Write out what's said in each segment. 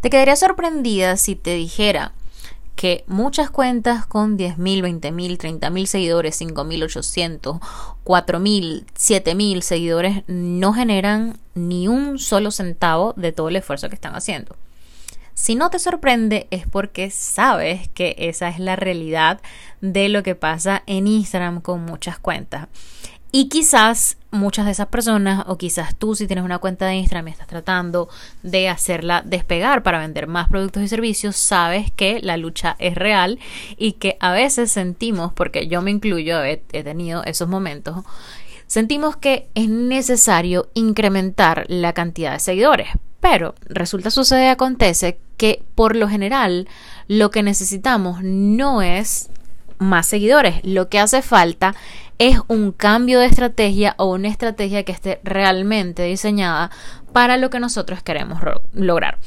Te quedaría sorprendida si te dijera que muchas cuentas con 10.000, 20.000, 30.000 seguidores, 5.800, 4.000, 7.000 seguidores no generan ni un solo centavo de todo el esfuerzo que están haciendo. Si no te sorprende es porque sabes que esa es la realidad de lo que pasa en Instagram con muchas cuentas. Y quizás muchas de esas personas, o quizás tú si tienes una cuenta de Instagram y estás tratando de hacerla despegar para vender más productos y servicios, sabes que la lucha es real y que a veces sentimos, porque yo me incluyo, he, he tenido esos momentos, sentimos que es necesario incrementar la cantidad de seguidores. Pero resulta, sucede, acontece que por lo general lo que necesitamos no es más seguidores. Lo que hace falta es un cambio de estrategia o una estrategia que esté realmente diseñada para lo que nosotros queremos lograr.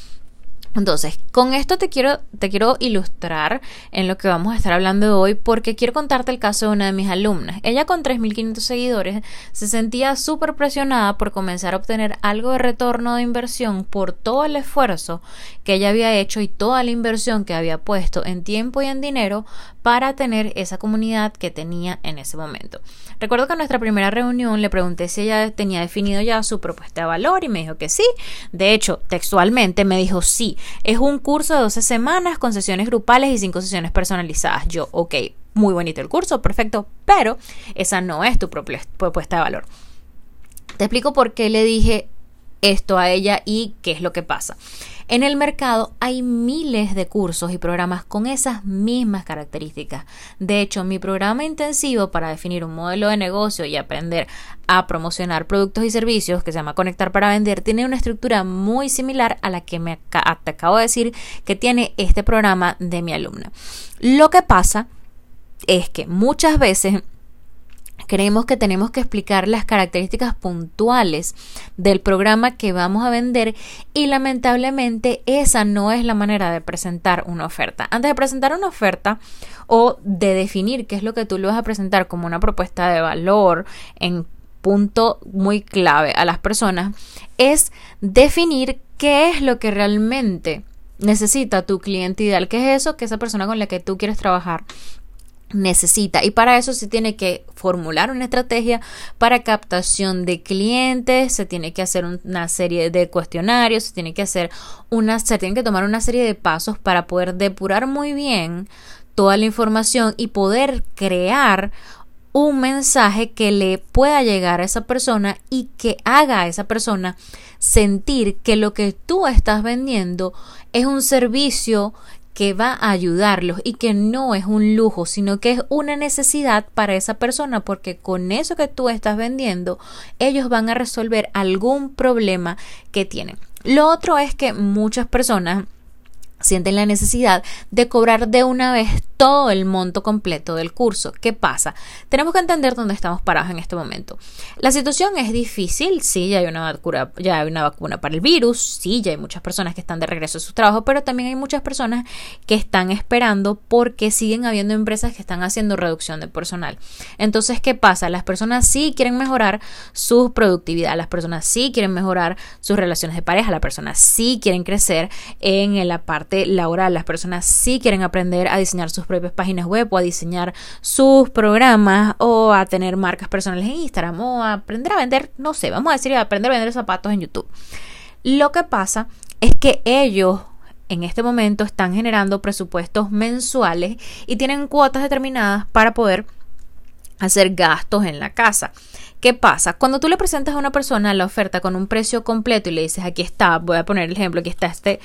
Entonces, con esto te quiero, te quiero ilustrar en lo que vamos a estar hablando hoy porque quiero contarte el caso de una de mis alumnas. Ella con 3.500 seguidores se sentía súper presionada por comenzar a obtener algo de retorno de inversión por todo el esfuerzo que ella había hecho y toda la inversión que había puesto en tiempo y en dinero para tener esa comunidad que tenía en ese momento. Recuerdo que en nuestra primera reunión le pregunté si ella tenía definido ya su propuesta de valor y me dijo que sí. De hecho, textualmente me dijo sí es un curso de 12 semanas con sesiones grupales y 5 sesiones personalizadas. Yo, ok, muy bonito el curso, perfecto, pero esa no es tu propuesta de valor. Te explico por qué le dije esto a ella y qué es lo que pasa. En el mercado hay miles de cursos y programas con esas mismas características. De hecho, mi programa intensivo para definir un modelo de negocio y aprender a promocionar productos y servicios que se llama Conectar para Vender tiene una estructura muy similar a la que me acabo de decir que tiene este programa de mi alumna. Lo que pasa es que muchas veces creemos que tenemos que explicar las características puntuales del programa que vamos a vender y lamentablemente esa no es la manera de presentar una oferta. Antes de presentar una oferta o de definir qué es lo que tú le vas a presentar como una propuesta de valor en punto muy clave a las personas es definir qué es lo que realmente necesita tu cliente ideal, qué es eso que esa persona con la que tú quieres trabajar necesita. Y para eso se tiene que formular una estrategia para captación de clientes se tiene que hacer una serie de cuestionarios se tiene que hacer una se tiene que tomar una serie de pasos para poder depurar muy bien toda la información y poder crear un mensaje que le pueda llegar a esa persona y que haga a esa persona sentir que lo que tú estás vendiendo es un servicio que va a ayudarlos y que no es un lujo, sino que es una necesidad para esa persona porque con eso que tú estás vendiendo, ellos van a resolver algún problema que tienen. Lo otro es que muchas personas sienten la necesidad de cobrar de una vez todo el monto completo del curso. ¿Qué pasa? Tenemos que entender dónde estamos parados en este momento. La situación es difícil, sí, ya hay una vacuna, ya hay una vacuna para el virus, sí, ya hay muchas personas que están de regreso a su trabajo, pero también hay muchas personas que están esperando porque siguen habiendo empresas que están haciendo reducción de personal. Entonces, ¿qué pasa? Las personas sí quieren mejorar su productividad, las personas sí quieren mejorar sus relaciones de pareja, las personas sí quieren crecer en la parte laboral, las personas sí quieren aprender a diseñar sus propias páginas web o a diseñar sus programas o a tener marcas personales en Instagram o a aprender a vender, no sé, vamos a decir, a aprender a vender zapatos en YouTube. Lo que pasa es que ellos en este momento están generando presupuestos mensuales y tienen cuotas determinadas para poder hacer gastos en la casa. ¿Qué pasa? Cuando tú le presentas a una persona la oferta con un precio completo y le dices, aquí está, voy a poner el ejemplo, aquí está este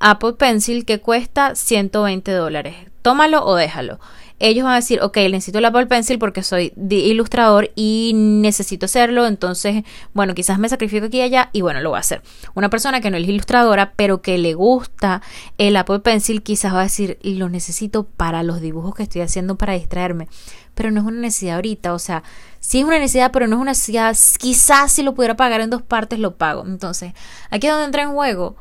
Apple Pencil que cuesta 120 dólares. Tómalo o déjalo. Ellos van a decir, ok, necesito el Apple Pencil porque soy ilustrador y necesito hacerlo, entonces, bueno, quizás me sacrifico aquí y allá y bueno, lo voy a hacer. Una persona que no es ilustradora, pero que le gusta el Apple Pencil, quizás va a decir, lo necesito para los dibujos que estoy haciendo para distraerme, pero no es una necesidad ahorita, o sea, sí es una necesidad, pero no es una necesidad, quizás si lo pudiera pagar en dos partes, lo pago. Entonces, aquí es donde entra en juego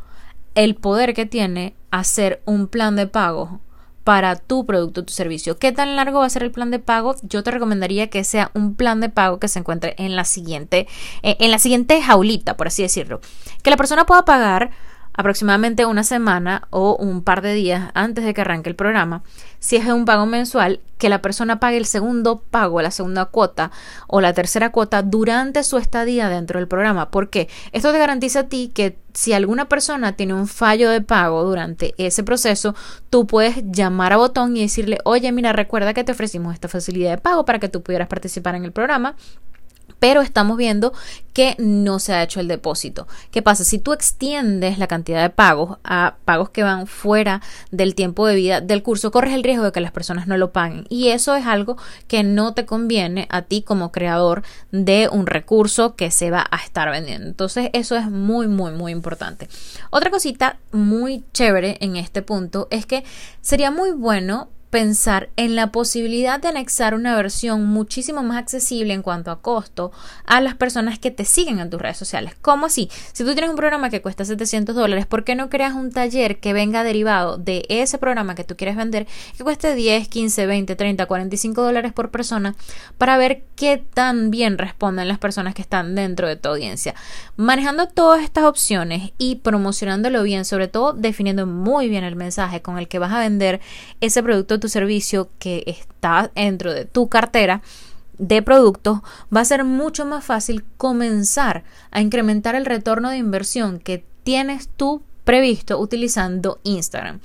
el poder que tiene hacer un plan de pago para tu producto o tu servicio. ¿Qué tan largo va a ser el plan de pago? Yo te recomendaría que sea un plan de pago que se encuentre en la siguiente, eh, en la siguiente jaulita, por así decirlo. Que la persona pueda pagar aproximadamente una semana o un par de días antes de que arranque el programa, si es un pago mensual, que la persona pague el segundo pago, la segunda cuota o la tercera cuota durante su estadía dentro del programa. porque Esto te garantiza a ti que si alguna persona tiene un fallo de pago durante ese proceso, tú puedes llamar a botón y decirle, oye, mira, recuerda que te ofrecimos esta facilidad de pago para que tú pudieras participar en el programa pero estamos viendo que no se ha hecho el depósito. ¿Qué pasa? Si tú extiendes la cantidad de pagos a pagos que van fuera del tiempo de vida del curso, corres el riesgo de que las personas no lo paguen. Y eso es algo que no te conviene a ti como creador de un recurso que se va a estar vendiendo. Entonces, eso es muy, muy, muy importante. Otra cosita muy chévere en este punto es que sería muy bueno pensar en la posibilidad de anexar una versión muchísimo más accesible en cuanto a costo a las personas que te siguen en tus redes sociales. ¿Cómo así? Si tú tienes un programa que cuesta 700 dólares, ¿por qué no creas un taller que venga derivado de ese programa que tú quieres vender que cueste 10, 15, 20, 30, 45 dólares por persona para ver qué tan bien responden las personas que están dentro de tu audiencia? Manejando todas estas opciones y promocionándolo bien, sobre todo definiendo muy bien el mensaje con el que vas a vender ese producto tu servicio que está dentro de tu cartera de productos, va a ser mucho más fácil comenzar a incrementar el retorno de inversión que tienes tú previsto utilizando Instagram.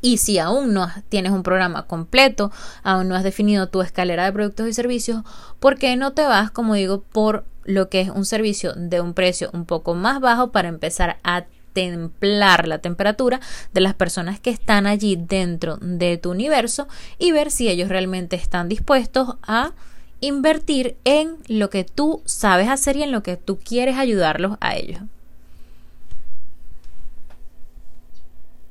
Y si aún no tienes un programa completo, aún no has definido tu escalera de productos y servicios, ¿por qué no te vas, como digo, por lo que es un servicio de un precio un poco más bajo para empezar a templar la temperatura de las personas que están allí dentro de tu universo y ver si ellos realmente están dispuestos a invertir en lo que tú sabes hacer y en lo que tú quieres ayudarlos a ellos.